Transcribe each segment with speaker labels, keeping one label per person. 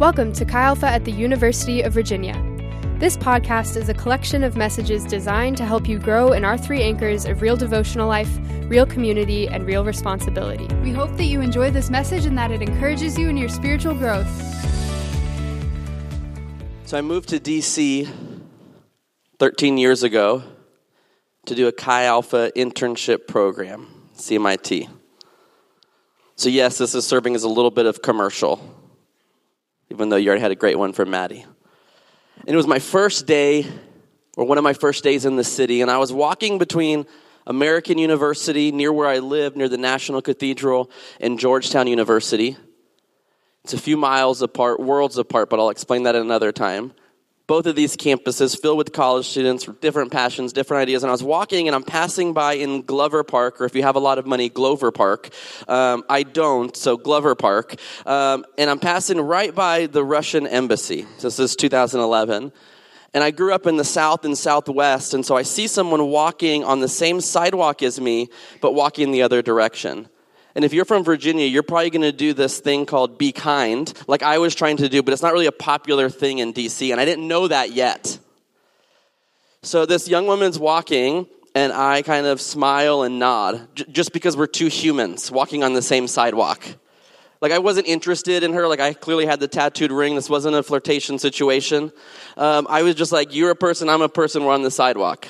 Speaker 1: Welcome to Chi Alpha at the University of Virginia. This podcast is a collection of messages designed to help you grow in our three anchors of real devotional life, real community, and real responsibility.
Speaker 2: We hope that you enjoy this message and that it encourages you in your spiritual growth.
Speaker 3: So I moved to DC 13 years ago to do a Chi Alpha internship program, CMIT. So, yes, this is serving as a little bit of commercial, even though you already had a great one for Maddie. And it was my first day, or one of my first days in the city, and I was walking between American University, near where I live, near the National Cathedral, and Georgetown University. It's a few miles apart, worlds apart, but I'll explain that another time both of these campuses filled with college students with different passions, different ideas. And I was walking and I'm passing by in Glover Park, or if you have a lot of money, Glover Park. Um, I don't, so Glover Park. Um, and I'm passing right by the Russian embassy. This is 2011. And I grew up in the South and Southwest, and so I see someone walking on the same sidewalk as me, but walking the other direction. And if you're from Virginia, you're probably going to do this thing called be kind, like I was trying to do, but it's not really a popular thing in DC, and I didn't know that yet. So this young woman's walking, and I kind of smile and nod, j- just because we're two humans walking on the same sidewalk. Like I wasn't interested in her. Like I clearly had the tattooed ring. This wasn't a flirtation situation. Um, I was just like, "You're a person. I'm a person. We're on the sidewalk."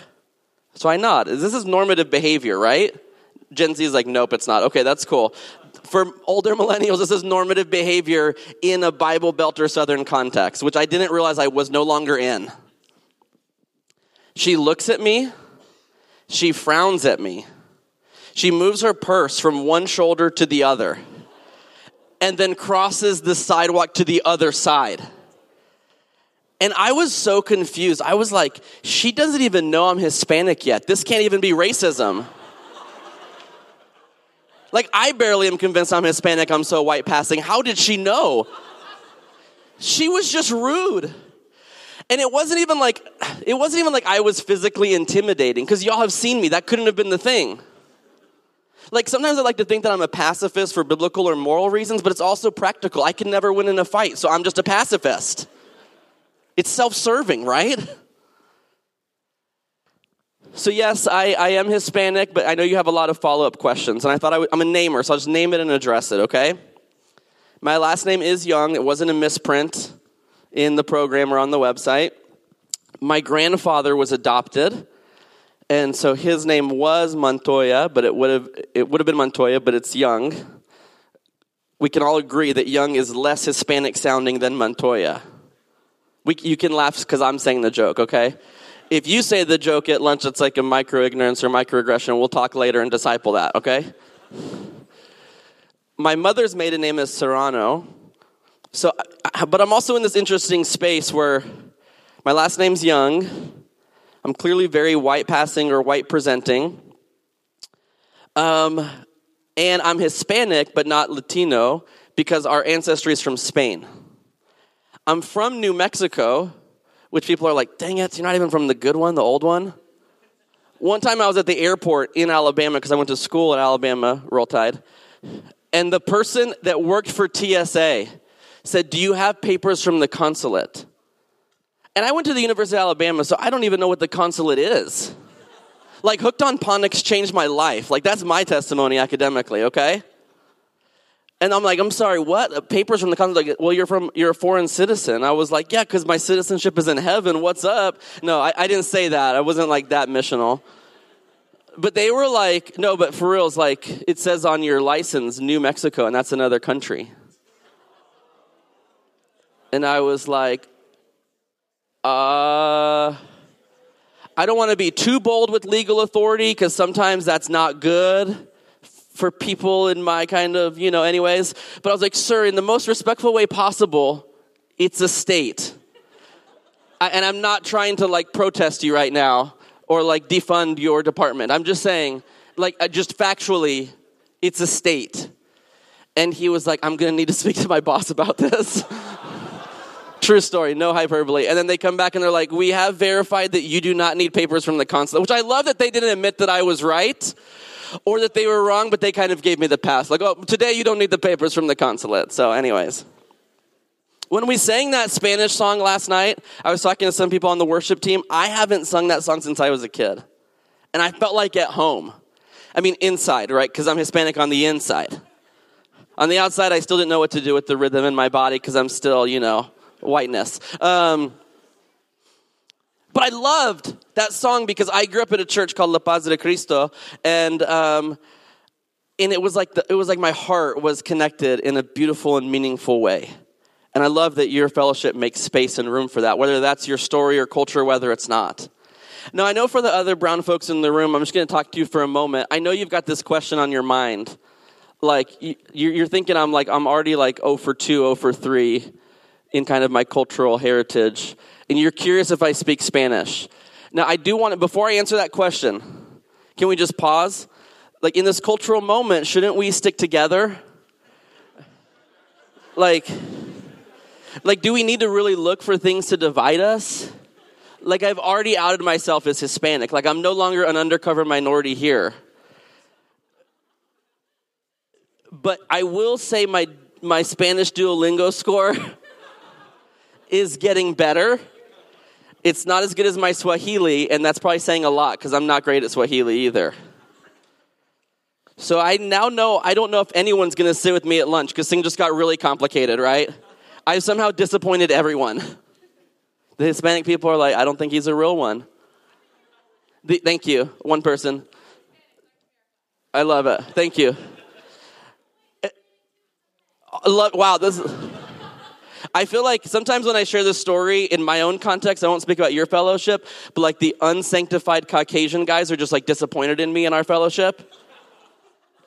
Speaker 3: So I nod. This is normative behavior, right? Gen Z is like, nope, it's not. Okay, that's cool. For older millennials, this is normative behavior in a Bible Belt or Southern context, which I didn't realize I was no longer in. She looks at me, she frowns at me, she moves her purse from one shoulder to the other, and then crosses the sidewalk to the other side. And I was so confused. I was like, she doesn't even know I'm Hispanic yet. This can't even be racism. Like, I barely am convinced I'm Hispanic, I'm so white passing. How did she know? She was just rude. And it wasn't even like it wasn't even like I was physically intimidating because y'all have seen me. That couldn't have been the thing. Like sometimes I like to think that I'm a pacifist for biblical or moral reasons, but it's also practical. I can never win in a fight, so I'm just a pacifist. It's self-serving, right? So, yes, I, I am Hispanic, but I know you have a lot of follow up questions. And I thought I would, I'm a namer, so I'll just name it and address it, okay? My last name is Young. It wasn't a misprint in the program or on the website. My grandfather was adopted, and so his name was Montoya, but it would have, it would have been Montoya, but it's Young. We can all agree that Young is less Hispanic sounding than Montoya. We, you can laugh because I'm saying the joke, okay? If you say the joke at lunch, it's like a micro ignorance or microaggression. We'll talk later and disciple that, okay? My mother's maiden name is Serrano. So, but I'm also in this interesting space where my last name's Young. I'm clearly very white passing or white presenting. Um, and I'm Hispanic, but not Latino, because our ancestry is from Spain. I'm from New Mexico, which people are like, dang it, you're not even from the good one, the old one. One time I was at the airport in Alabama because I went to school at Alabama, Roll Tide, and the person that worked for TSA said, Do you have papers from the consulate? And I went to the University of Alabama, so I don't even know what the consulate is. Like, hooked on phonics changed my life. Like, that's my testimony academically, okay? And I'm like, I'm sorry, what? Papers from the consulate? Like, well, you're from, you're a foreign citizen. I was like, yeah, because my citizenship is in heaven. What's up? No, I, I didn't say that. I wasn't like that missional. But they were like, no, but for real, it's like, it says on your license, New Mexico, and that's another country. And I was like, uh, I don't want to be too bold with legal authority because sometimes that's not good for people in my kind of, you know, anyways. But I was like, sir, in the most respectful way possible, it's a state. I, and I'm not trying to like protest you right now or like defund your department. I'm just saying, like, uh, just factually, it's a state. And he was like, I'm gonna need to speak to my boss about this. True story, no hyperbole. And then they come back and they're like, We have verified that you do not need papers from the consulate, which I love that they didn't admit that I was right or that they were wrong, but they kind of gave me the pass. Like, oh, today you don't need the papers from the consulate. So, anyways. When we sang that Spanish song last night, I was talking to some people on the worship team. I haven't sung that song since I was a kid. And I felt like at home. I mean, inside, right? Because I'm Hispanic on the inside. On the outside, I still didn't know what to do with the rhythm in my body because I'm still, you know, whiteness. Um, but I loved that song because I grew up in a church called La Paz de Cristo, and um, and it was like the, it was like my heart was connected in a beautiful and meaningful way. And I love that your fellowship makes space and room for that, whether that's your story or culture, whether it's not. Now, I know for the other brown folks in the room, I'm just going to talk to you for a moment. I know you've got this question on your mind. Like, you're thinking I'm like, I'm already like 0 for 2, 0 for 3 in kind of my cultural heritage and you're curious if I speak Spanish. Now, I do want to, before I answer that question, can we just pause? Like, in this cultural moment, shouldn't we stick together? Like, like, do we need to really look for things to divide us? Like, I've already outed myself as Hispanic. Like, I'm no longer an undercover minority here. But I will say my, my Spanish Duolingo score is getting better. It's not as good as my Swahili, and that's probably saying a lot because I'm not great at Swahili either. So I now know I don't know if anyone's going to sit with me at lunch because things just got really complicated, right? I've somehow disappointed everyone. The Hispanic people are like, I don't think he's a real one. The, thank you, one person. I love it. Thank you. Eh, love, wow, this. I feel like sometimes when I share this story in my own context, I won't speak about your fellowship, but like the unsanctified Caucasian guys are just like disappointed in me in our fellowship.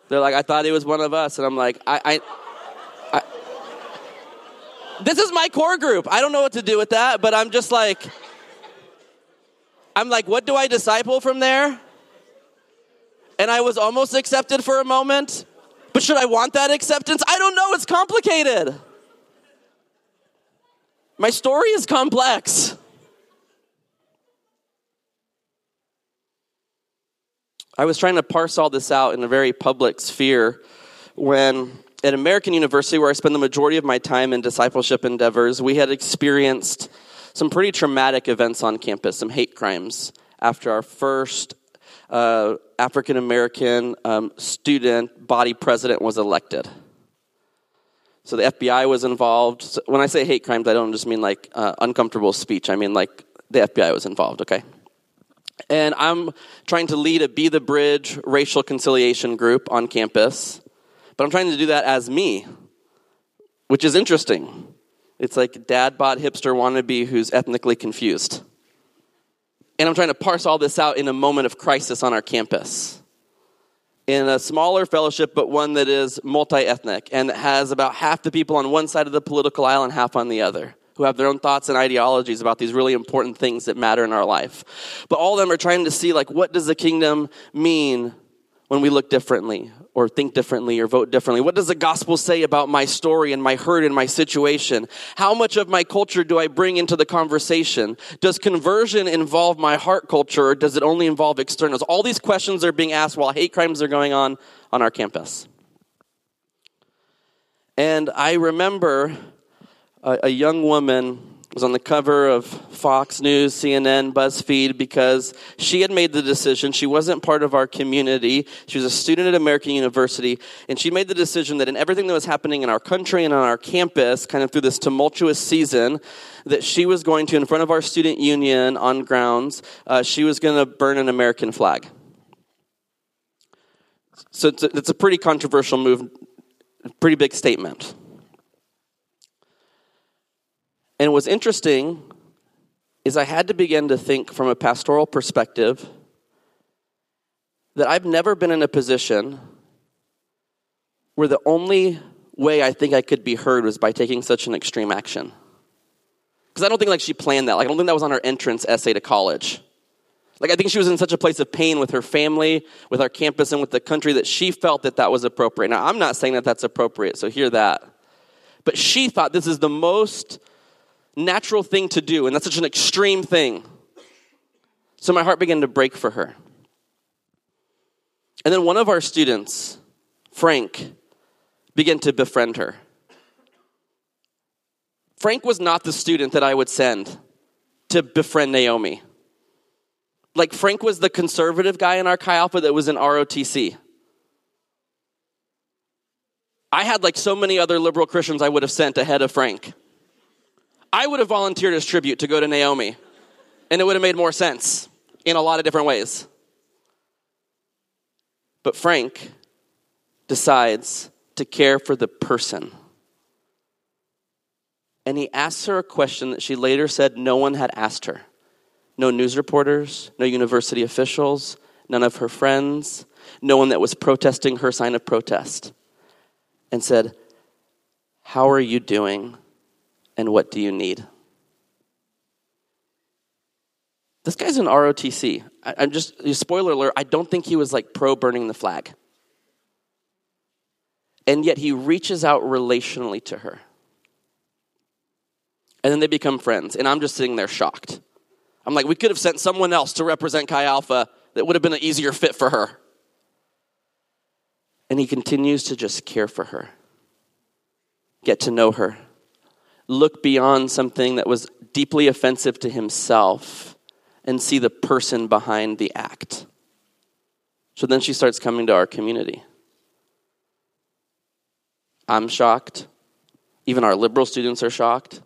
Speaker 3: They're like, I thought he was one of us. And I'm like, I, I, I this is my core group. I don't know what to do with that, but I'm just like, I'm like, what do I disciple from there? And I was almost accepted for a moment. But should I want that acceptance? I don't know. It's complicated. My story is complex. I was trying to parse all this out in a very public sphere when at American University, where I spend the majority of my time in discipleship endeavors, we had experienced some pretty traumatic events on campus, some hate crimes, after our first uh, African American um, student body president was elected. So the FBI was involved. So when I say hate crimes, I don't just mean like uh, uncomfortable speech. I mean like the FBI was involved, okay? And I'm trying to lead a Be the Bridge racial conciliation group on campus. But I'm trying to do that as me, which is interesting. It's like dad bought hipster wannabe who's ethnically confused. And I'm trying to parse all this out in a moment of crisis on our campus in a smaller fellowship, but one that is multi ethnic and has about half the people on one side of the political aisle and half on the other, who have their own thoughts and ideologies about these really important things that matter in our life. But all of them are trying to see, like, what does the kingdom mean when we look differently or think differently or vote differently? What does the gospel say about my story and my hurt and my situation? How much of my culture do I bring into the conversation? Does conversion involve my heart culture or does it only involve externals? All these questions are being asked while hate crimes are going on on our campus. And I remember a, a young woman was on the cover of Fox News, CNN, BuzzFeed because she had made the decision. She wasn't part of our community. She was a student at American University, and she made the decision that in everything that was happening in our country and on our campus, kind of through this tumultuous season, that she was going to, in front of our student union on grounds, uh, she was going to burn an American flag. So it's a, it's a pretty controversial move, pretty big statement. And what's interesting is I had to begin to think from a pastoral perspective that I've never been in a position where the only way I think I could be heard was by taking such an extreme action. Because I don't think like she planned that. Like I don't think that was on her entrance essay to college. Like I think she was in such a place of pain with her family, with our campus, and with the country that she felt that that was appropriate. Now I'm not saying that that's appropriate, so hear that. But she thought this is the most natural thing to do, and that's such an extreme thing. So my heart began to break for her. And then one of our students, Frank, began to befriend her. Frank was not the student that I would send to befriend Naomi. Like, Frank was the conservative guy in our Chi Alpha that was in ROTC. I had like so many other liberal Christians I would have sent ahead of Frank. I would have volunteered as tribute to go to Naomi, and it would have made more sense in a lot of different ways. But Frank decides to care for the person. And he asks her a question that she later said no one had asked her. No news reporters, no university officials, none of her friends, no one that was protesting her sign of protest. And said, How are you doing? And what do you need? This guy's an ROTC. I, am just, spoiler alert, I don't think he was like pro burning the flag. And yet he reaches out relationally to her. And then they become friends. And I'm just sitting there shocked. I'm like, we could have sent someone else to represent Chi Alpha that would have been an easier fit for her. And he continues to just care for her, get to know her, look beyond something that was deeply offensive to himself and see the person behind the act. So then she starts coming to our community. I'm shocked. Even our liberal students are shocked.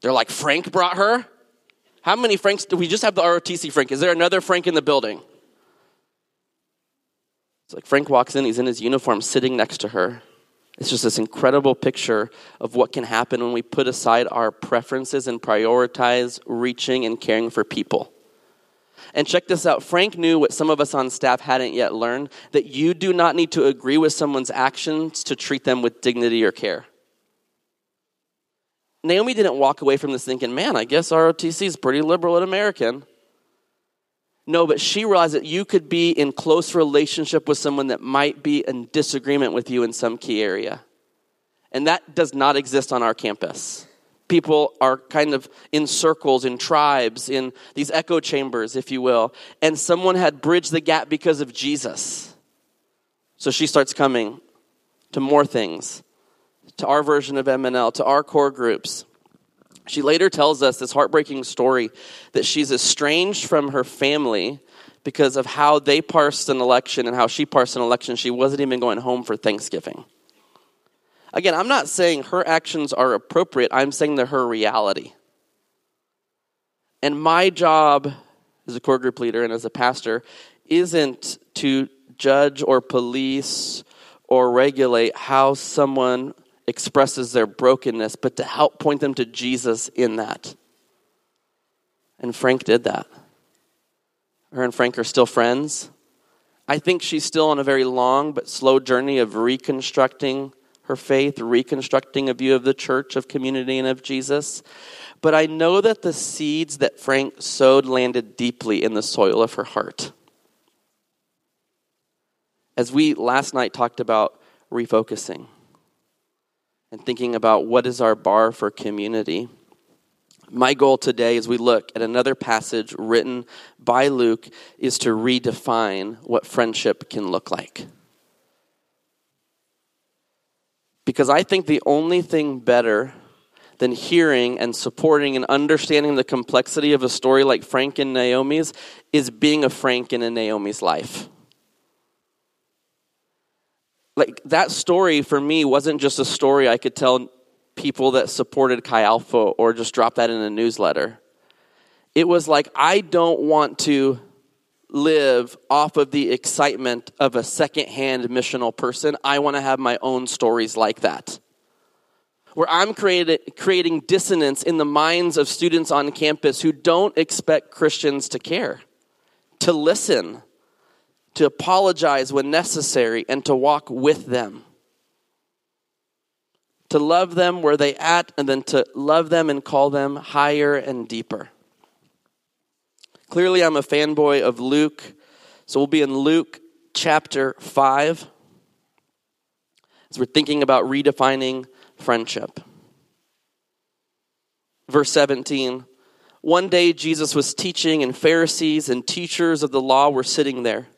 Speaker 3: They're like, Frank brought her? How many Franks do we just have the ROTC Frank? Is there another Frank in the building? It's like Frank walks in, he's in his uniform sitting next to her. It's just this incredible picture of what can happen when we put aside our preferences and prioritize reaching and caring for people. And check this out Frank knew what some of us on staff hadn't yet learned that you do not need to agree with someone's actions to treat them with dignity or care. Naomi didn't walk away from this thinking, man, I guess ROTC is pretty liberal and American. No, but she realized that you could be in close relationship with someone that might be in disagreement with you in some key area. And that does not exist on our campus. People are kind of in circles, in tribes, in these echo chambers, if you will. And someone had bridged the gap because of Jesus. So she starts coming to more things to our version of MNL, to our core groups. She later tells us this heartbreaking story that she's estranged from her family because of how they parsed an election and how she parsed an election. She wasn't even going home for Thanksgiving. Again, I'm not saying her actions are appropriate, I'm saying they're her reality. And my job as a core group leader and as a pastor isn't to judge or police or regulate how someone expresses their brokenness, but to help point them to Jesus in that. And Frank did that. Her and Frank are still friends. I think she's still on a very long but slow journey of reconstructing her faith, reconstructing a view of the church, of community, and of Jesus. But I know that the seeds that Frank sowed landed deeply in the soil of her heart. As we last night talked about refocusing, and thinking about what is our bar for community. My goal today, as we look at another passage written by Luke, is to redefine what friendship can look like. Because I think the only thing better than hearing and supporting and understanding the complexity of a story like Frank and Naomi's is being a Frank in a Naomi's life like that story for me wasn't just a story I could tell people that supported Chi Alpha or just drop that in a newsletter. It was like, I don't want to live off of the excitement of a secondhand missional person. I want to have my own stories like that. Where I'm created, creating dissonance in the minds of students on campus who don't expect Christians to care, to listen, to apologize when necessary, and to walk with them. To love them where they at, and then to love them and call them higher and deeper. Clearly, I'm a fanboy of Luke, so we'll be in Luke chapter 5 as we're thinking about redefining friendship. Verse 17 One day Jesus was teaching, and Pharisees and teachers of the law were sitting there.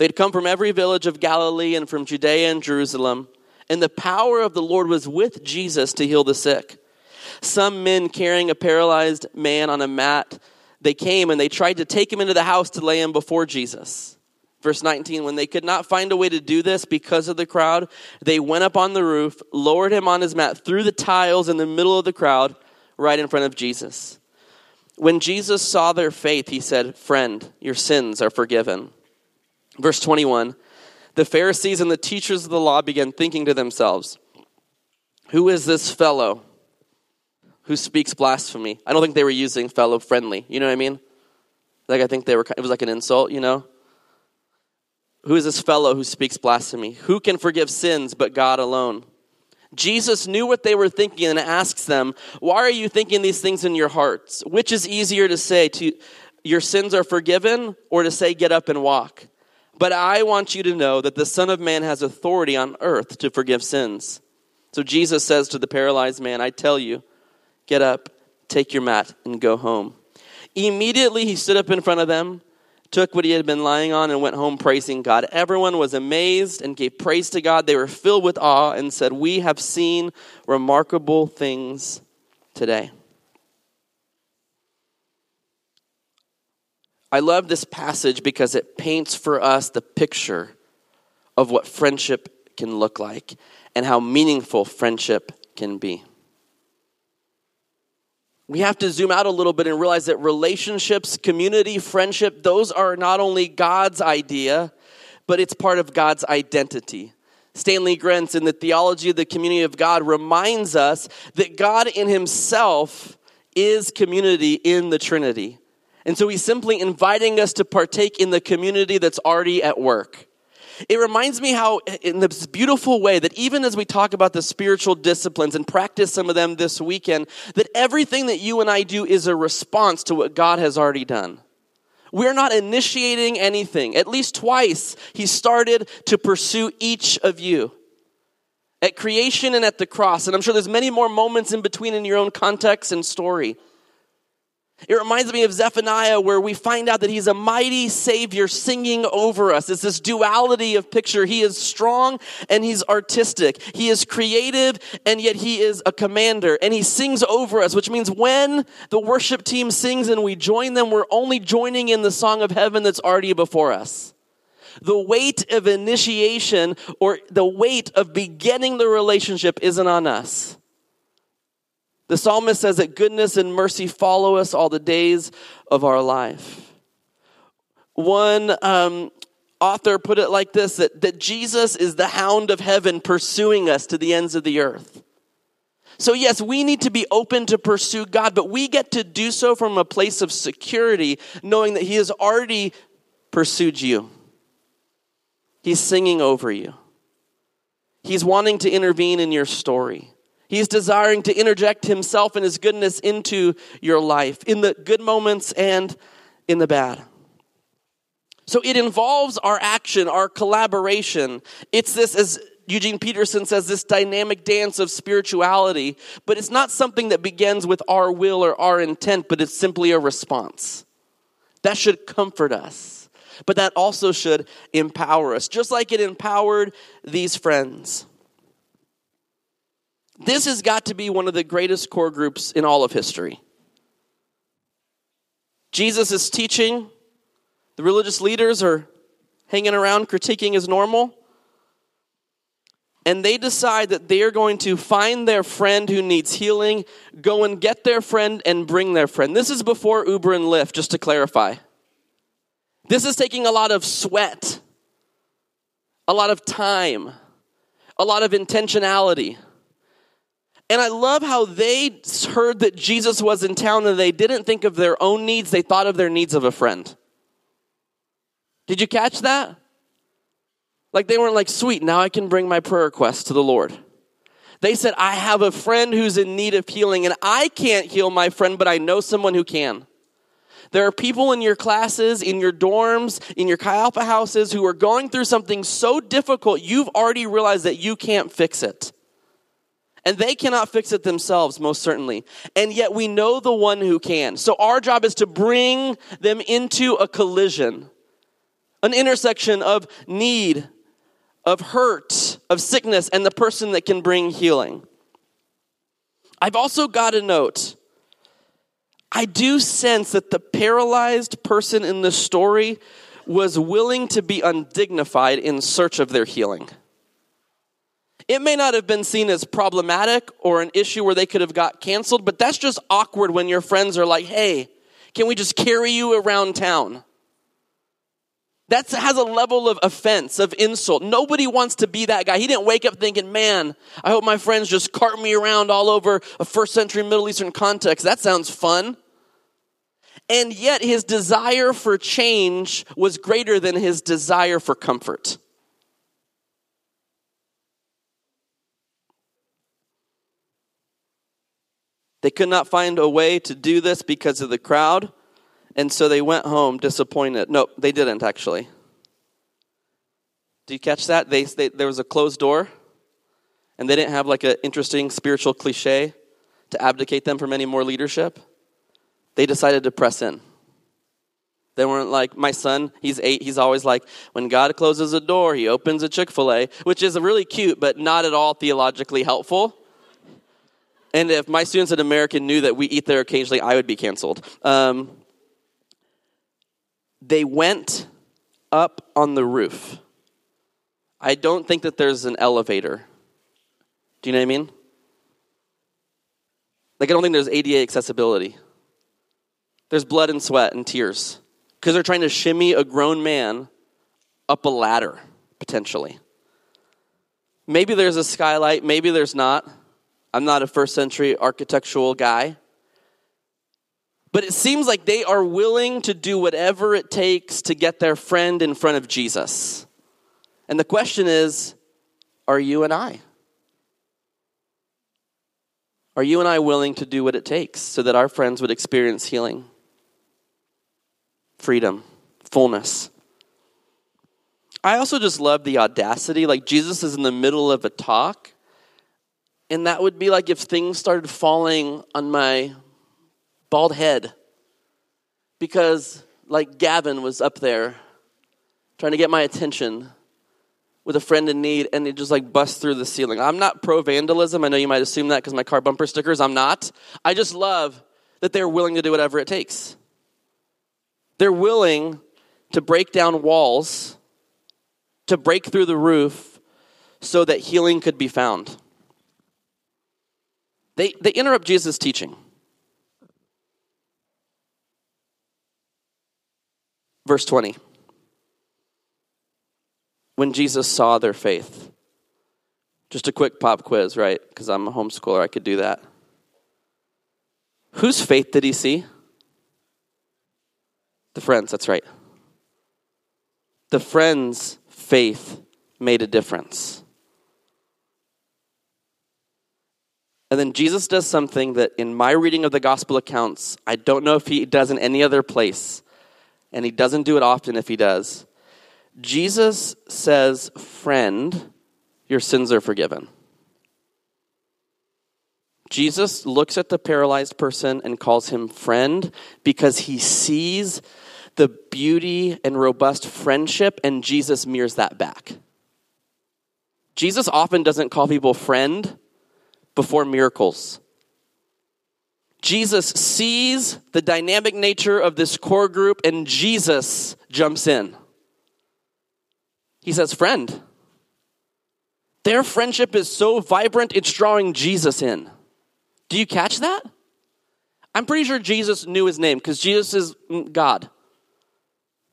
Speaker 3: They'd come from every village of Galilee and from Judea and Jerusalem, and the power of the Lord was with Jesus to heal the sick. some men carrying a paralyzed man on a mat, they came and they tried to take him into the house to lay him before Jesus. Verse 19, when they could not find a way to do this because of the crowd, they went up on the roof, lowered him on his mat through the tiles in the middle of the crowd, right in front of Jesus. When Jesus saw their faith, he said, Friend, your sins are forgiven. Verse 21, the Pharisees and the teachers of the law began thinking to themselves, Who is this fellow who speaks blasphemy? I don't think they were using fellow friendly. You know what I mean? Like, I think they were, it was like an insult, you know? Who is this fellow who speaks blasphemy? Who can forgive sins but God alone? Jesus knew what they were thinking and asks them, Why are you thinking these things in your hearts? Which is easier to say, to your sins are forgiven, or to say, Get up and walk? But I want you to know that the Son of Man has authority on earth to forgive sins. So Jesus says to the paralyzed man, I tell you, get up, take your mat, and go home. Immediately he stood up in front of them took what he had been lying on and went home praising God. Everyone was amazed and gave praise to God. They were filled with awe and said, We have seen remarkable things today. I love this passage because it paints for us the picture of what friendship can look like and how meaningful friendship can be we have to zoom out a little bit and realize that relationships, community, friendship, those are not only God's idea, but it's part of God's identity. Stanley Grenz in the Theology of the Community of God reminds us that God in Himself is community in the Trinity. And so He's simply inviting us to partake in the community that's already at work. It reminds me how, in this beautiful way, that even as we talk about the spiritual disciplines and practice some of them this weekend, that everything that you and I do is a response to what God has already done. We're not initiating anything. At least twice, He started to pursue each of you. At creation and at the cross. And I'm sure there's many more moments in between in your own context and story. It reminds me of Zephaniah, where we find out that he's a mighty Savior singing over us. It's this duality of picture. He is strong and he's artistic. He is creative and yet he is a commander. And he sings over us, which means when the worship team sings and we join them, we're only joining in the song of heaven that's already before us. The weight of initiation or the weight of beginning the relationship isn't on us. The psalmist says that goodness and mercy follow us all the days of our life. One um, author put it like this that, that Jesus is the hound of heaven pursuing us to the ends of the earth. So, yes, we need to be open to pursue God, but we get to do so from a place of security, knowing that He has already pursued you. He's singing over you, He's wanting to intervene in your story. He's desiring to interject himself and his goodness into your life, in the good moments and in the bad. So it involves our action, our collaboration. It's this, as Eugene Peterson says, this dynamic dance of spirituality, but it's not something that begins with our will or our intent, but it's simply a response. That should comfort us, but that also should empower us, just like it empowered these friends. This has got to be one of the greatest core groups in all of history. Jesus is teaching, the religious leaders are hanging around critiquing as normal. And they decide that they are going to find their friend who needs healing, go and get their friend and bring their friend. This is before Uber and Lyft, just to clarify. This is taking a lot of sweat, a lot of time, a lot of intentionality. And I love how they heard that Jesus was in town and they didn't think of their own needs, they thought of their needs of a friend. Did you catch that? Like they weren't like, sweet, now I can bring my prayer request to the Lord. They said, I have a friend who's in need of healing, and I can't heal my friend, but I know someone who can. There are people in your classes, in your dorms, in your Chi Alpha houses who are going through something so difficult, you've already realized that you can't fix it. And they cannot fix it themselves, most certainly. And yet we know the one who can. So our job is to bring them into a collision, an intersection of need, of hurt, of sickness, and the person that can bring healing. I've also got a note. I do sense that the paralyzed person in the story was willing to be undignified in search of their healing. It may not have been seen as problematic or an issue where they could have got canceled, but that's just awkward when your friends are like, hey, can we just carry you around town? That has a level of offense, of insult. Nobody wants to be that guy. He didn't wake up thinking, man, I hope my friends just cart me around all over a first century Middle Eastern context. That sounds fun. And yet his desire for change was greater than his desire for comfort. They could not find a way to do this because of the crowd, and so they went home disappointed. No, they didn't actually. Do you catch that? They, they, there was a closed door, and they didn't have like an interesting spiritual cliche to abdicate them from any more leadership they decided to press in. They weren't like, my son, he's eight, he's always like, when God closes a door, he opens a Chick fil A, which is really cute, but not at all theologically helpful. And if my students at American knew that we eat there occasionally, I would be canceled. Um, they went up on the roof. I don't think that there's an elevator. Do you know what I mean? Like, I don't think there's ADA accessibility. There's blood and sweat and tears because they're trying to shimmy a grown man up a ladder, potentially. Maybe there's a skylight, maybe there's not. I'm not a first century architectural guy. But it seems like they are willing to do whatever it takes to get their friend in front of Jesus. And the question is are you and I? Are you and I willing to do what it takes so that our friends would experience healing? freedom, fullness. I also just love the audacity. Like Jesus is in the middle of a talk, and that would be like if things started falling on my bald head because, like, Gavin was up there trying to get my attention with a friend in need and it just like busts through the ceiling. I'm not pro vandalism. I know you might assume that because my car bumper stickers. I'm not. I just love that they're willing to do whatever it takes. They're willing to break down walls, to break through the roof, so that healing could be found. They, they interrupt Jesus' teaching. Verse 20. When Jesus saw their faith. Just a quick pop quiz, right? Because I'm a homeschooler, I could do that. Whose faith did he see? The friends, that's right. The friends' faith made a difference. And then Jesus does something that, in my reading of the gospel accounts, I don't know if he does in any other place, and he doesn't do it often if he does. Jesus says, Friend, your sins are forgiven. Jesus looks at the paralyzed person and calls him friend because he sees the beauty and robust friendship, and Jesus mirrors that back. Jesus often doesn't call people friend before miracles. Jesus sees the dynamic nature of this core group, and Jesus jumps in. He says, Friend. Their friendship is so vibrant, it's drawing Jesus in. Do you catch that? I'm pretty sure Jesus knew his name because Jesus is mm, God.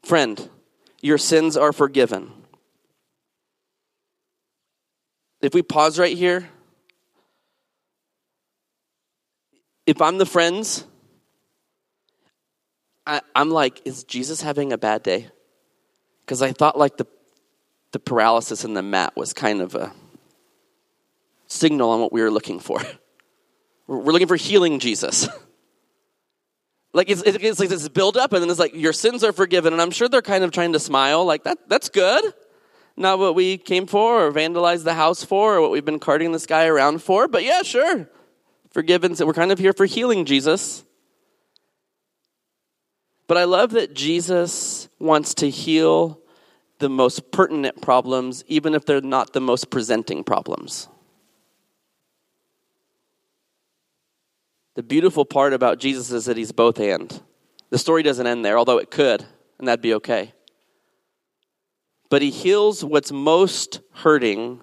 Speaker 3: Friend, your sins are forgiven. If we pause right here, if I'm the friends, I, am like, is Jesus having a bad day? Because I thought like the the paralysis in the mat was kind of a signal on what we were looking for. We're looking for healing Jesus. like it's, it's like this build up, and then it's like your sins are forgiven, and I'm sure they're kind of trying to smile, like that. That's good. Not what we came for, or vandalized the house for, or what we've been carting this guy around for. But yeah, sure, forgiven. So we're kind of here for healing, Jesus. But I love that Jesus wants to heal the most pertinent problems, even if they're not the most presenting problems. The beautiful part about Jesus is that he's both and. The story doesn't end there, although it could, and that'd be okay. But he heals what's most hurting,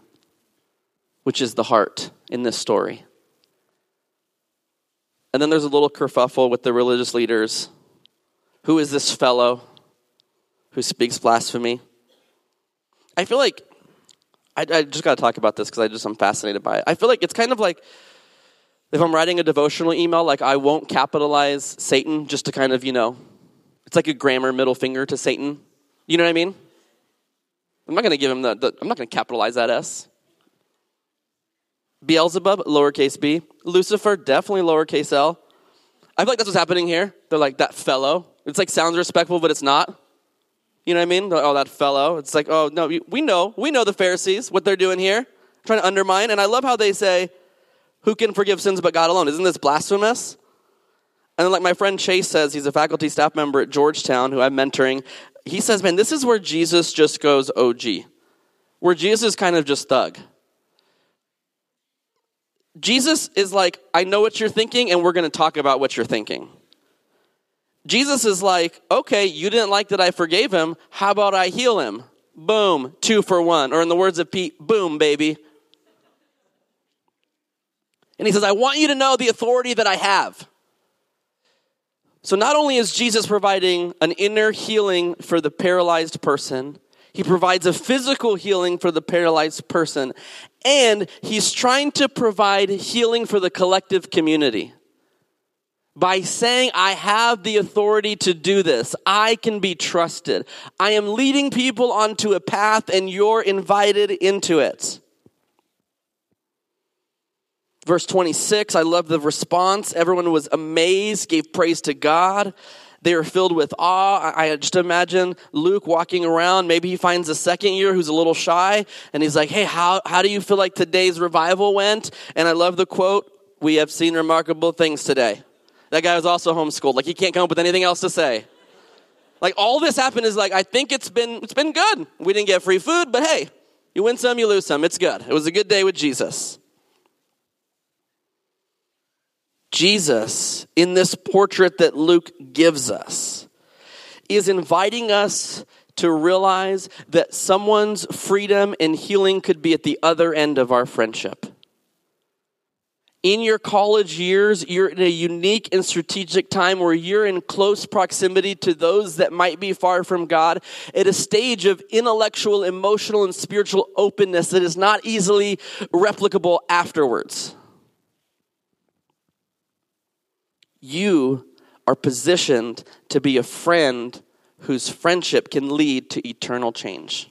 Speaker 3: which is the heart in this story. And then there's a little kerfuffle with the religious leaders. Who is this fellow who speaks blasphemy? I feel like I, I just got to talk about this because I just I'm fascinated by it. I feel like it's kind of like if I'm writing a devotional email, like I won't capitalize Satan just to kind of you know, it's like a grammar middle finger to Satan. You know what I mean? I'm not going to give him the, the I'm not going to capitalize that S. Beelzebub, lowercase b. Lucifer, definitely lowercase l. I feel like that's what's happening here. They're like, that fellow. It's like sounds respectful, but it's not. You know what I mean? Oh, that fellow. It's like, oh, no, we know. We know the Pharisees, what they're doing here, trying to undermine. And I love how they say, who can forgive sins but God alone? Isn't this blasphemous? And then, like my friend Chase says, he's a faculty staff member at Georgetown who I'm mentoring. He says, man, this is where Jesus just goes OG, where Jesus is kind of just thug. Jesus is like, I know what you're thinking, and we're going to talk about what you're thinking. Jesus is like, okay, you didn't like that I forgave him. How about I heal him? Boom, two for one. Or in the words of Pete, boom, baby. And he says, I want you to know the authority that I have. So not only is Jesus providing an inner healing for the paralyzed person, he provides a physical healing for the paralyzed person, and he's trying to provide healing for the collective community. By saying, I have the authority to do this, I can be trusted. I am leading people onto a path, and you're invited into it. Verse 26, I love the response. Everyone was amazed, gave praise to God. They were filled with awe. I just imagine Luke walking around. Maybe he finds a second year who's a little shy, and he's like, Hey, how, how do you feel like today's revival went? And I love the quote, We have seen remarkable things today. That guy was also homeschooled. Like, he can't come up with anything else to say. Like, all this happened is like, I think it's been, it's been good. We didn't get free food, but hey, you win some, you lose some. It's good. It was a good day with Jesus. Jesus, in this portrait that Luke gives us, is inviting us to realize that someone's freedom and healing could be at the other end of our friendship. In your college years, you're in a unique and strategic time where you're in close proximity to those that might be far from God at a stage of intellectual, emotional, and spiritual openness that is not easily replicable afterwards. You are positioned to be a friend whose friendship can lead to eternal change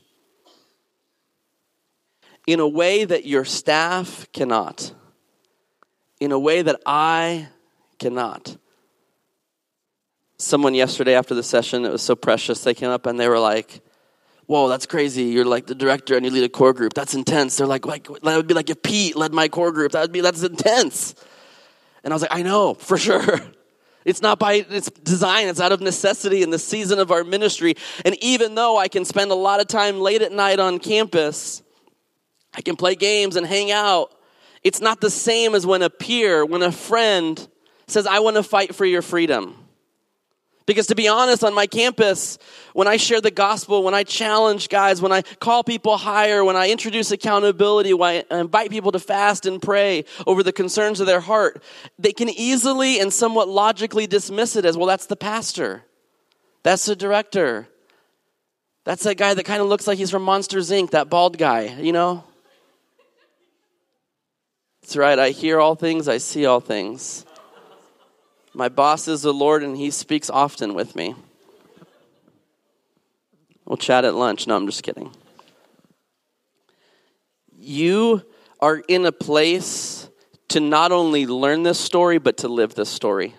Speaker 3: in a way that your staff cannot, in a way that I cannot. Someone yesterday after the session, it was so precious, they came up and they were like, Whoa, that's crazy. You're like the director and you lead a core group. That's intense. They're like, like that would be like if Pete led my core group. That would be that's intense. And I was like, I know, for sure. It's not by its design, it's out of necessity in the season of our ministry. And even though I can spend a lot of time late at night on campus, I can play games and hang out. It's not the same as when a peer, when a friend says, I want to fight for your freedom. Because to be honest, on my campus, when I share the gospel, when I challenge guys, when I call people higher, when I introduce accountability, when I invite people to fast and pray over the concerns of their heart, they can easily and somewhat logically dismiss it as, well, that's the pastor. That's the director. That's that guy that kind of looks like he's from Monsters Inc., that bald guy, you know? That's right, I hear all things, I see all things. My boss is the Lord, and he speaks often with me. We'll chat at lunch. No, I'm just kidding. You are in a place to not only learn this story, but to live this story.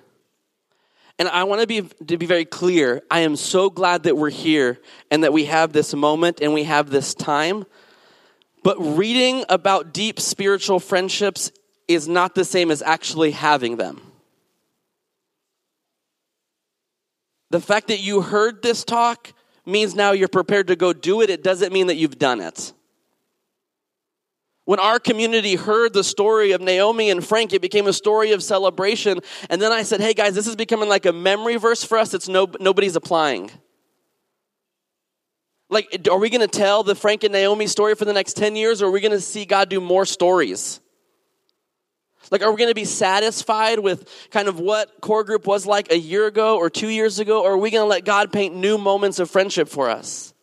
Speaker 3: And I want to be to be very clear. I am so glad that we're here and that we have this moment and we have this time. But reading about deep spiritual friendships is not the same as actually having them. The fact that you heard this talk means now you're prepared to go do it. It doesn't mean that you've done it. When our community heard the story of Naomi and Frank, it became a story of celebration. And then I said, hey guys, this is becoming like a memory verse for us. It's no, nobody's applying. Like, are we going to tell the Frank and Naomi story for the next 10 years, or are we going to see God do more stories? Like, are we going to be satisfied with kind of what core group was like a year ago or two years ago, or are we going to let God paint new moments of friendship for us?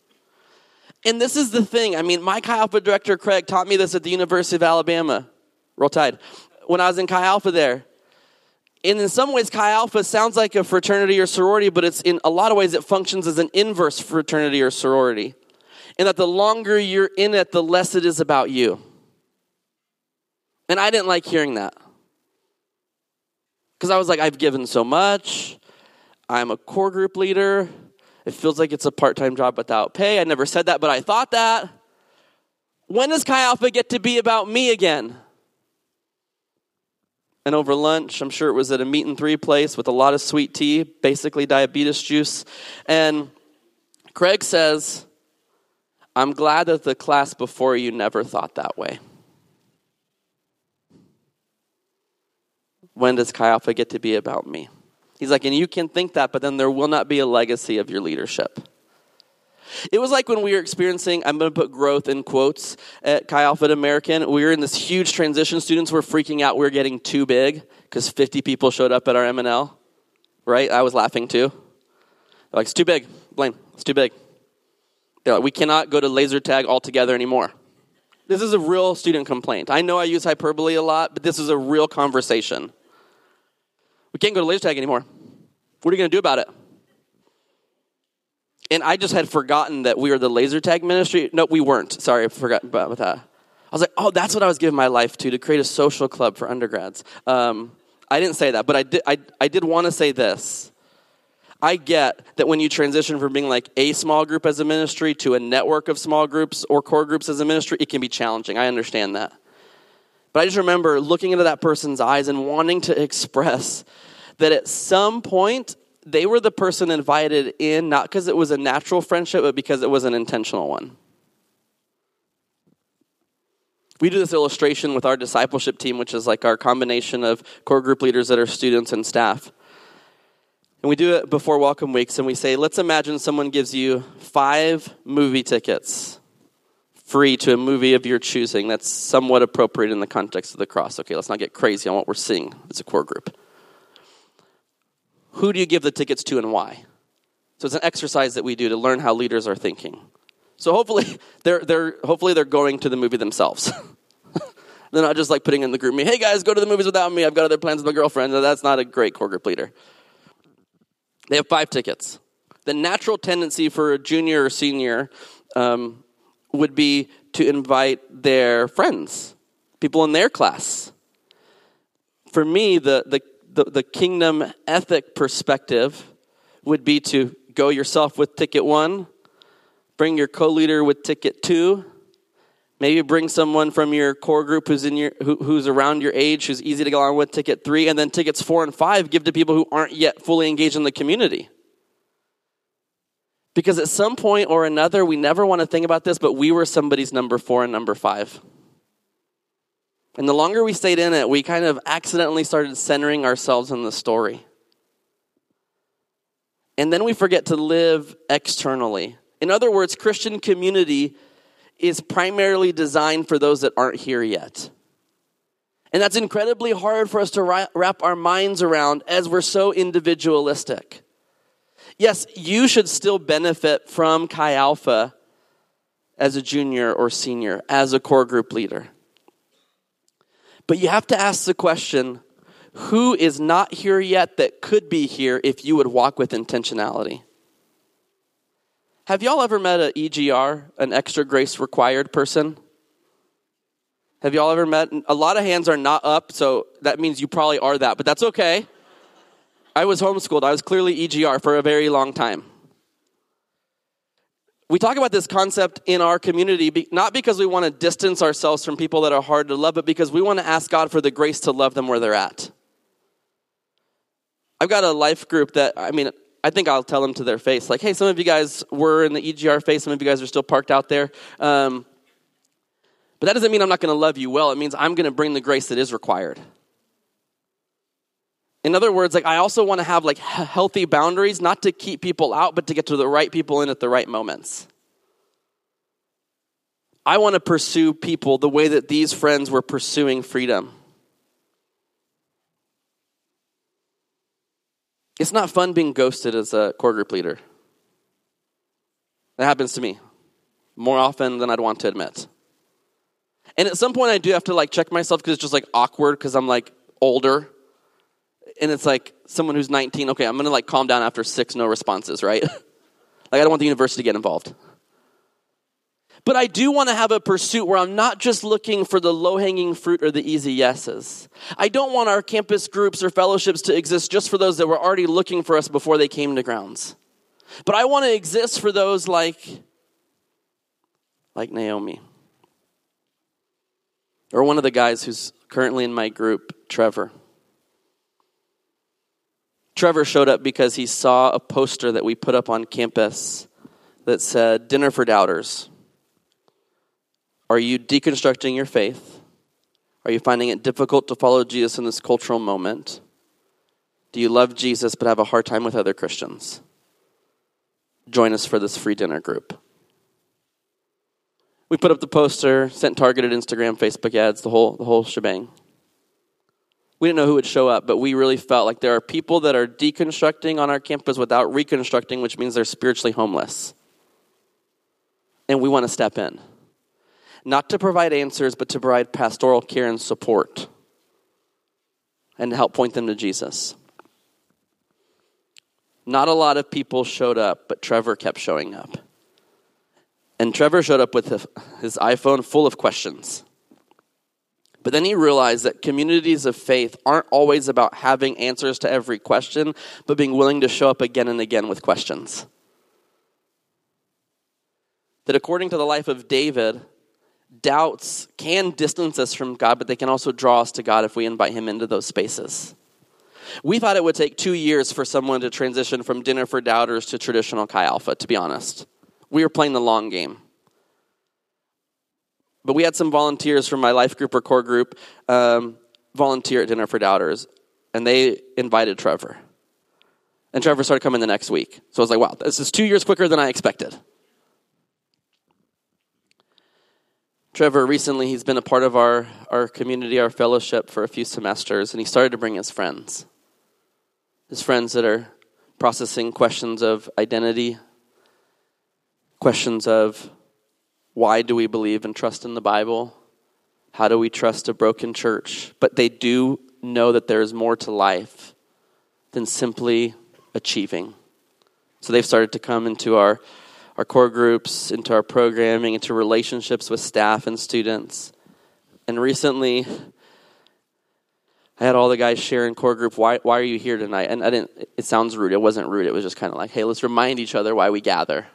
Speaker 3: And this is the thing. I mean, my Chi Alpha director, Craig, taught me this at the University of Alabama. Roll Tide. When I was in Chi Alpha there. And in some ways, Chi Alpha sounds like a fraternity or sorority, but it's in a lot of ways it functions as an inverse fraternity or sorority. And that the longer you're in it, the less it is about you. And I didn't like hearing that. Because I was like, I've given so much. I'm a core group leader. It feels like it's a part time job without pay. I never said that, but I thought that. When does Chi Alpha get to be about me again? And over lunch, I'm sure it was at a meat and three place with a lot of sweet tea, basically diabetes juice. And Craig says, I'm glad that the class before you never thought that way. When does Chi Alpha get to be about me? He's like, and you can think that, but then there will not be a legacy of your leadership. It was like when we were experiencing, I'm going to put growth in quotes at Chi Alpha American. We were in this huge transition. Students were freaking out. We were getting too big because 50 people showed up at our M&L. Right? I was laughing too. They're like, it's too big. Blane, it's too big. They're like, we cannot go to laser tag altogether anymore. This is a real student complaint. I know I use hyperbole a lot, but this is a real conversation. We can't go to laser tag anymore. What are you going to do about it? And I just had forgotten that we were the laser tag ministry. No, we weren't. Sorry, I forgot about that. I was like, oh, that's what I was giving my life to, to create a social club for undergrads. Um, I didn't say that, but I did, I, I did want to say this. I get that when you transition from being like a small group as a ministry to a network of small groups or core groups as a ministry, it can be challenging. I understand that. But I just remember looking into that person's eyes and wanting to express that at some point they were the person invited in, not because it was a natural friendship, but because it was an intentional one. We do this illustration with our discipleship team, which is like our combination of core group leaders that are students and staff. And we do it before welcome weeks, and we say, let's imagine someone gives you five movie tickets free to a movie of your choosing that's somewhat appropriate in the context of the cross. Okay, let's not get crazy on what we're seeing as a core group. Who do you give the tickets to and why? So it's an exercise that we do to learn how leaders are thinking. So hopefully they're, they're, hopefully they're going to the movie themselves. they're not just like putting in the GroupMe, hey guys, go to the movies without me. I've got other plans with my girlfriend. That's not a great core group leader. They have five tickets. The natural tendency for a junior or senior um, would be to invite their friends, people in their class. For me, the, the, the, the kingdom ethic perspective would be to go yourself with ticket one, bring your co-leader with ticket two, maybe bring someone from your core group who's in your who, who's around your age, who's easy to get along with, ticket three, and then tickets four and five give to people who aren't yet fully engaged in the community. Because at some point or another, we never want to think about this, but we were somebody's number four and number five. And the longer we stayed in it, we kind of accidentally started centering ourselves in the story. And then we forget to live externally. In other words, Christian community is primarily designed for those that aren't here yet. And that's incredibly hard for us to wrap our minds around as we're so individualistic. Yes, you should still benefit from Chi Alpha as a junior or senior, as a core group leader. But you have to ask the question who is not here yet that could be here if you would walk with intentionality? Have y'all ever met an EGR, an extra grace required person? Have y'all ever met? A lot of hands are not up, so that means you probably are that, but that's okay. I was homeschooled. I was clearly EGR for a very long time. We talk about this concept in our community not because we want to distance ourselves from people that are hard to love, but because we want to ask God for the grace to love them where they're at. I've got a life group that, I mean, I think I'll tell them to their face, like, hey, some of you guys were in the EGR phase, some of you guys are still parked out there. Um, But that doesn't mean I'm not going to love you well. It means I'm going to bring the grace that is required. In other words, like I also want to have like healthy boundaries, not to keep people out, but to get to the right people in at the right moments. I want to pursue people the way that these friends were pursuing freedom. It's not fun being ghosted as a core group leader. That happens to me more often than I'd want to admit. And at some point, I do have to like check myself because it's just like awkward because I'm like older and it's like someone who's 19, okay, I'm to like calm down after six no responses, right? like I don't want the university to get involved. But I do want to have a pursuit where I'm not just looking for the low hanging fruit or the easy yeses. I don't want our campus groups or fellowships to exist just for those that were already looking for us before they came to grounds. But I want to exist for those like like Naomi. Or one of the guys who's currently in my group, Trevor. Trevor showed up because he saw a poster that we put up on campus that said, Dinner for Doubters. Are you deconstructing your faith? Are you finding it difficult to follow Jesus in this cultural moment? Do you love Jesus but have a hard time with other Christians? Join us for this free dinner group. We put up the poster, sent targeted Instagram, Facebook ads, the whole, the whole shebang we didn't know who would show up, but we really felt like there are people that are deconstructing on our campus without reconstructing, which means they're spiritually homeless. And we want to step in. Not to provide answers, but to provide pastoral care and support and help point them to Jesus. Not a lot of people showed up, but Trevor kept showing up. And Trevor showed up with his iPhone full of questions. But then he realized that communities of faith aren't always about having answers to every question, but being willing to show up again and again with questions. That according to the life of David, doubts can distance us from God, but they can also draw us to God if we invite Him into those spaces. We thought it would take two years for someone to transition from dinner for doubters to traditional Chi Alpha, to be honest. We were playing the long game. But we had some volunteers from my life group or core group um, volunteer at Dinner for Doubters, and they invited Trevor. And Trevor started coming the next week. So I was like, wow, this is two years quicker than I expected. Trevor, recently, he's been a part of our, our community, our fellowship for a few semesters, and he started to bring his friends. His friends that are processing questions of identity, questions of why do we believe and trust in the Bible? How do we trust a broken church? But they do know that there is more to life than simply achieving. So they've started to come into our, our core groups, into our programming, into relationships with staff and students. And recently, I had all the guys share in core group, why, why are you here tonight? And I didn't, it sounds rude. It wasn't rude. It was just kind of like, hey, let's remind each other why we gather.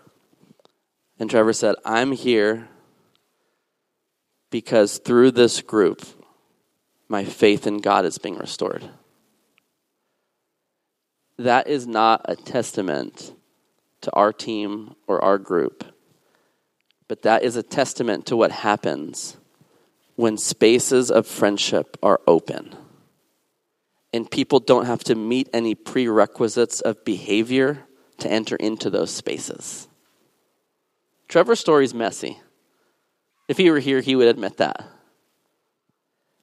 Speaker 3: And Trevor said, I'm here because through this group, my faith in God is being restored. That is not a testament to our team or our group, but that is a testament to what happens when spaces of friendship are open and people don't have to meet any prerequisites of behavior to enter into those spaces. Trevor's story's messy. If he were here, he would admit that.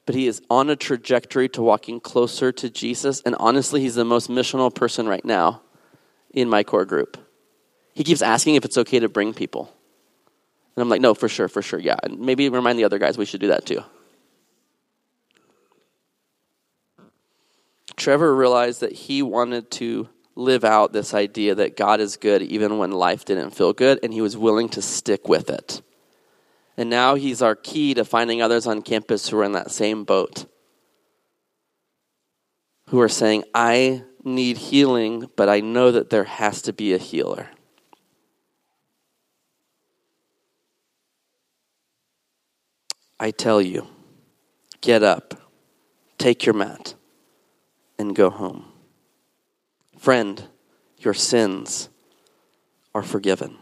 Speaker 3: But he is on a trajectory to walking closer to Jesus, and honestly, he's the most missional person right now in my core group. He keeps asking if it's okay to bring people. And I'm like, no, for sure, for sure, yeah. And maybe remind the other guys we should do that too. Trevor realized that he wanted to live out this idea that God is good even when life didn't feel good, and he was willing to stick with it. And now he's our key to finding others on campus who are in that same boat, who are saying, I need healing, but I know that there has to be a healer. I tell you, get up, take your mat, and go home. Friend, your sins are forgiven.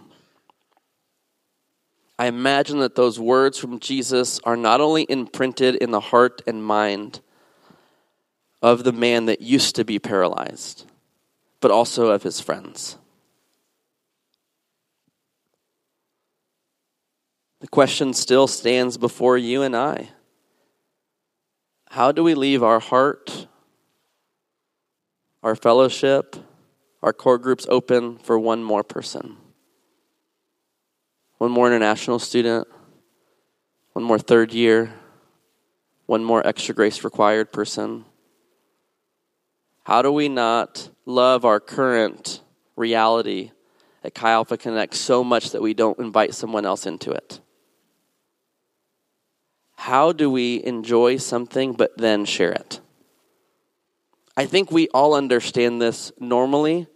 Speaker 3: I imagine that those words from Jesus are not only imprinted in the heart and mind of the man that used to be paralyzed, but also of his friends. The question still stands before you and I. How do we leave our heart, our fellowship, our core groups open for one more person? One more international student, one more third year, one more extra grace required person. How do we not love our current reality at Chi Alpha Connect so much that we don't invite someone else into it? How do we enjoy something but then share it? I think we all understand this normally.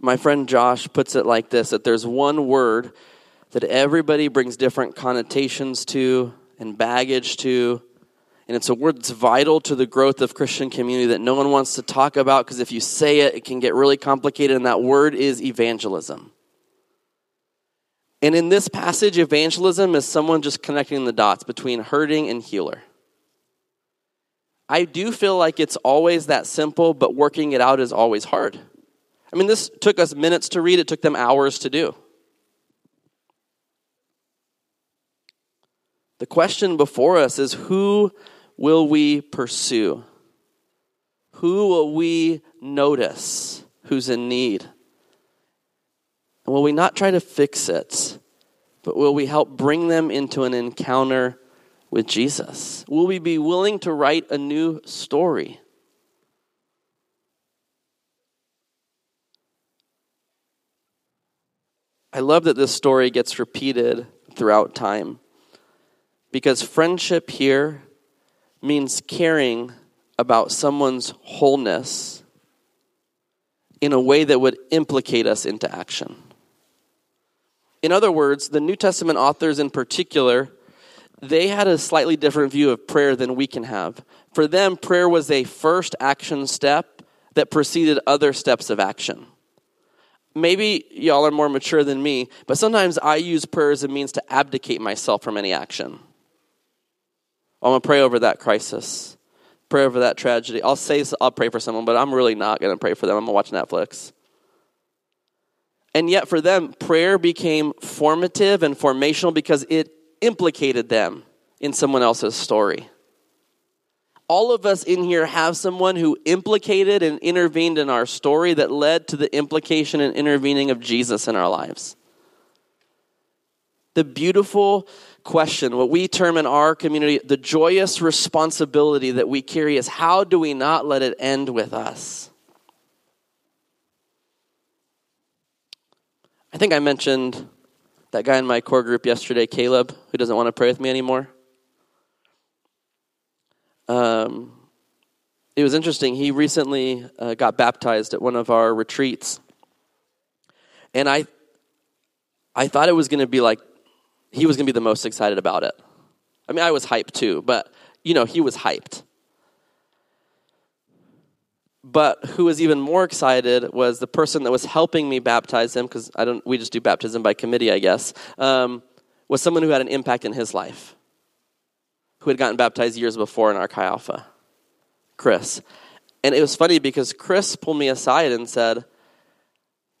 Speaker 3: My friend Josh puts it like this that there's one word that everybody brings different connotations to and baggage to. And it's a word that's vital to the growth of Christian community that no one wants to talk about because if you say it, it can get really complicated. And that word is evangelism. And in this passage, evangelism is someone just connecting the dots between hurting and healer. I do feel like it's always that simple, but working it out is always hard. I mean, this took us minutes to read, it took them hours to do. The question before us is who will we pursue? Who will we notice who's in need? And will we not try to fix it, but will we help bring them into an encounter with Jesus? Will we be willing to write a new story? I love that this story gets repeated throughout time because friendship here means caring about someone's wholeness in a way that would implicate us into action. In other words, the New Testament authors in particular, they had a slightly different view of prayer than we can have. For them, prayer was a first action step that preceded other steps of action. Maybe y'all are more mature than me, but sometimes I use prayer as a means to abdicate myself from any action. I'm going to pray over that crisis, pray over that tragedy. I'll say I'll pray for someone, but I'm really not going to pray for them. I'm going to watch Netflix. And yet, for them, prayer became formative and formational because it implicated them in someone else's story. All of us in here have someone who implicated and intervened in our story that led to the implication and intervening of Jesus in our lives. The beautiful question, what we term in our community the joyous responsibility that we carry is how do we not let it end with us? I think I mentioned that guy in my core group yesterday, Caleb, who doesn't want to pray with me anymore. Um, it was interesting. He recently uh, got baptized at one of our retreats, and I, I thought it was going to be like he was going to be the most excited about it. I mean, I was hyped too, but you know, he was hyped. But who was even more excited was the person that was helping me baptize him, because I don't. We just do baptism by committee, I guess. Um, was someone who had an impact in his life, who had gotten baptized years before in our Chi Alpha, Chris. And it was funny because Chris pulled me aside and said,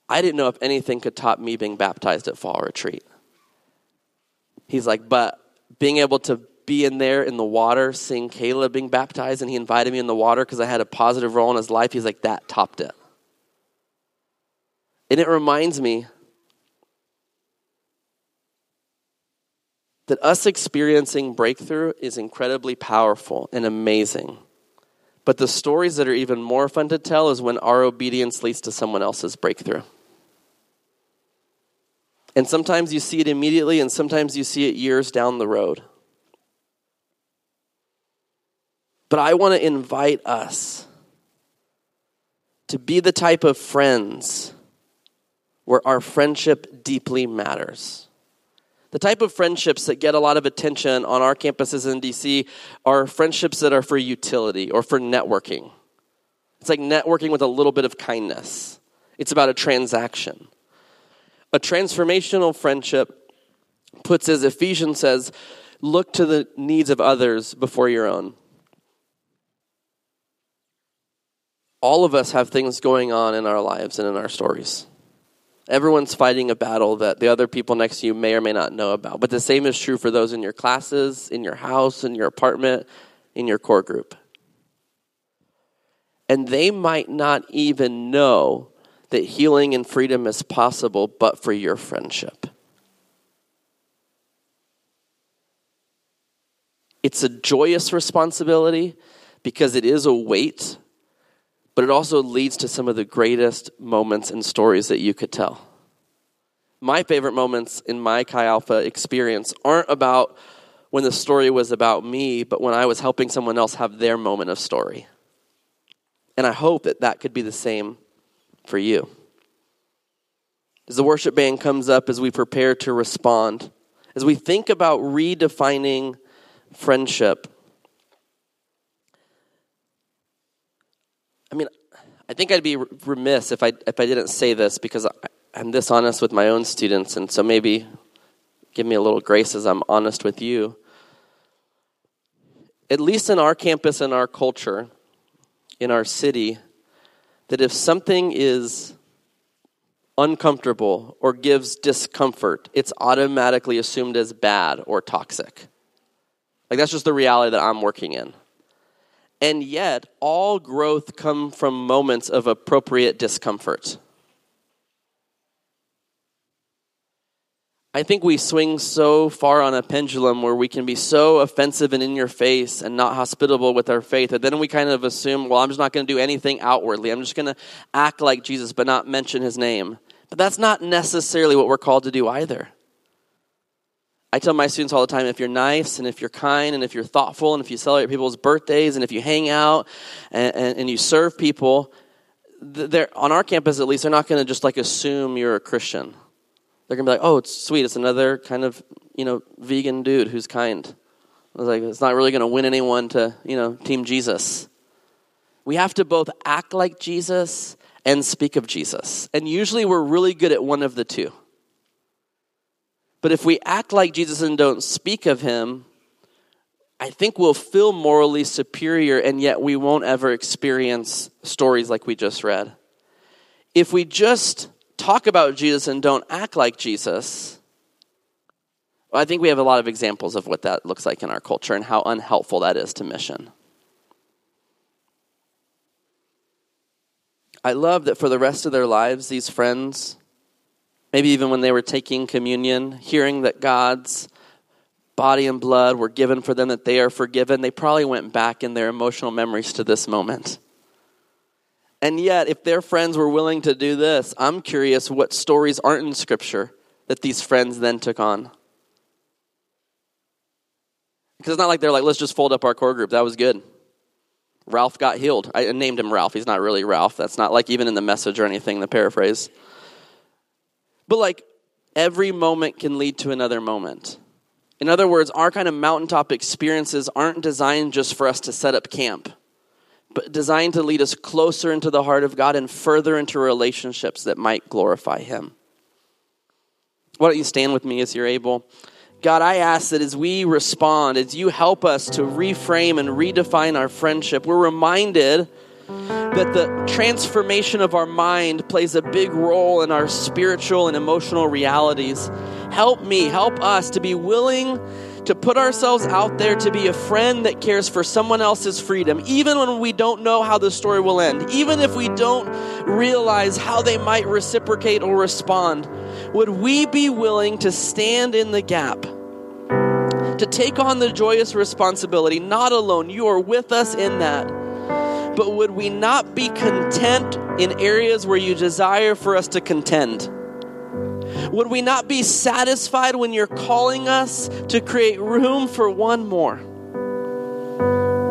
Speaker 3: "I didn't know if anything could top me being baptized at fall retreat." He's like, but being able to be in there in the water, seeing Caleb being baptized, and he invited me in the water because I had a positive role in his life. He's like, that topped it. And it reminds me that us experiencing breakthrough is incredibly powerful and amazing. But the stories that are even more fun to tell is when our obedience leads to someone else's breakthrough. And sometimes you see it immediately, and sometimes you see it years down the road. But I want to invite us to be the type of friends where our friendship deeply matters. The type of friendships that get a lot of attention on our campuses in DC are friendships that are for utility or for networking. It's like networking with a little bit of kindness, it's about a transaction. A transformational friendship puts as Ephesians says, look to the needs of others before your own. All of us have things going on in our lives and in our stories. Everyone's fighting a battle that the other people next to you may or may not know about. But the same is true for those in your classes, in your house, in your apartment, in your core group. And they might not even know that healing and freedom is possible but for your friendship. It's a joyous responsibility because it is a weight, but it also leads to some of the greatest moments and stories that you could tell. My favorite moments in my Chi Alpha experience aren't about when the story was about me, but when I was helping someone else have their moment of story. And I hope that that could be the same for you. As the worship band comes up, as we prepare to respond, as we think about redefining friendship. I mean, I think I'd be remiss if I if I didn't say this because I'm this honest with my own students, and so maybe give me a little grace as I'm honest with you. At least in our campus and our culture, in our city, that if something is uncomfortable or gives discomfort, it's automatically assumed as bad or toxic. Like that's just the reality that I'm working in. And yet, all growth come from moments of appropriate discomfort. I think we swing so far on a pendulum where we can be so offensive and in your face and not hospitable with our faith that then we kind of assume, well, I'm just not going to do anything outwardly. I'm just going to act like Jesus but not mention his name. But that's not necessarily what we're called to do either. I tell my students all the time if you're nice and if you're kind and if you're thoughtful and if you celebrate people's birthdays and if you hang out and, and, and you serve people, they're, on our campus at least, they're not going to just like assume you're a Christian. They're going to be like, oh, it's sweet. It's another kind of, you know, vegan dude who's kind. I was like, it's not really going to win anyone to, you know, Team Jesus. We have to both act like Jesus and speak of Jesus. And usually we're really good at one of the two. But if we act like Jesus and don't speak of him, I think we'll feel morally superior and yet we won't ever experience stories like we just read. If we just talk about Jesus and don't act like Jesus, well, I think we have a lot of examples of what that looks like in our culture and how unhelpful that is to mission. I love that for the rest of their lives, these friends Maybe even when they were taking communion, hearing that God's body and blood were given for them, that they are forgiven, they probably went back in their emotional memories to this moment. And yet, if their friends were willing to do this, I'm curious what stories aren't in Scripture that these friends then took on. Because it's not like they're like, let's just fold up our core group. That was good. Ralph got healed. I named him Ralph. He's not really Ralph. That's not like even in the message or anything, the paraphrase. But like every moment can lead to another moment. In other words, our kind of mountaintop experiences aren't designed just for us to set up camp, but designed to lead us closer into the heart of God and further into relationships that might glorify Him. Why don't you stand with me as you're able? God, I ask that as we respond, as you help us to reframe and redefine our friendship, we're reminded that the transformation of our mind plays a big role in our spiritual and emotional realities. Help me, help us to be willing to put ourselves out there to be a friend that cares for someone else's freedom, even when we don't know how the story will end, even if we don't realize how they might reciprocate or respond. Would we be willing to stand in the gap? To take on the joyous responsibility, not alone. You are with us in that but would we not be content in areas where you desire for us to contend? Would we not be satisfied when you're calling us to create room for one more?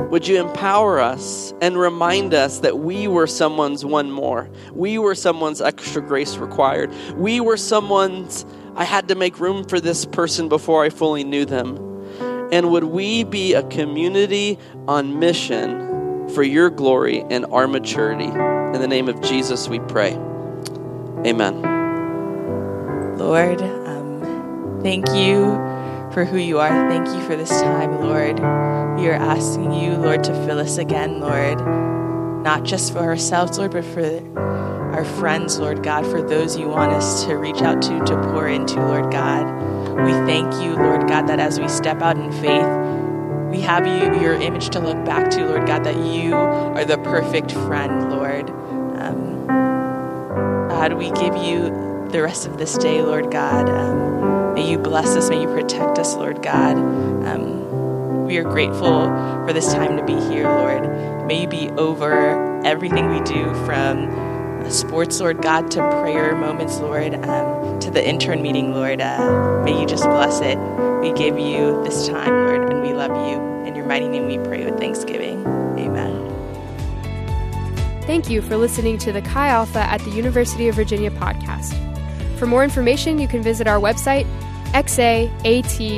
Speaker 3: Would you empower us and remind us that we were someone's one more? We were someone's extra grace required. We were someone's, I had to make room for this person before I fully knew them. And would we be a community on mission for your glory and our maturity. In the name of Jesus, we pray. Amen.
Speaker 4: Lord, um, Thank you for who you are. Thank you for this time, Lord. We are asking you, Lord, to fill us again, Lord, not just for ourselves, Lord, but for our friends, Lord God, for those you want us to reach out to, to pour into, Lord God. We thank you, Lord God, that as we step out in faith, we have you, your image to look back to, Lord God, that you are the perfect friend, Lord. Um, God, we give you the rest of this day, Lord God. Um, may you bless us, may you protect us, Lord God. Um, we are grateful for this time to be here, Lord. May you be over everything we do from sports, Lord God, to prayer moments, Lord, um, to the intern meeting, Lord. Uh, may you just bless it. We give you this time, Lord, and we love you. In your mighty name we pray with thanksgiving. Amen.
Speaker 1: Thank you for listening to the Chi Alpha at the University of Virginia podcast. For more information, you can visit our website, xaatuva.com.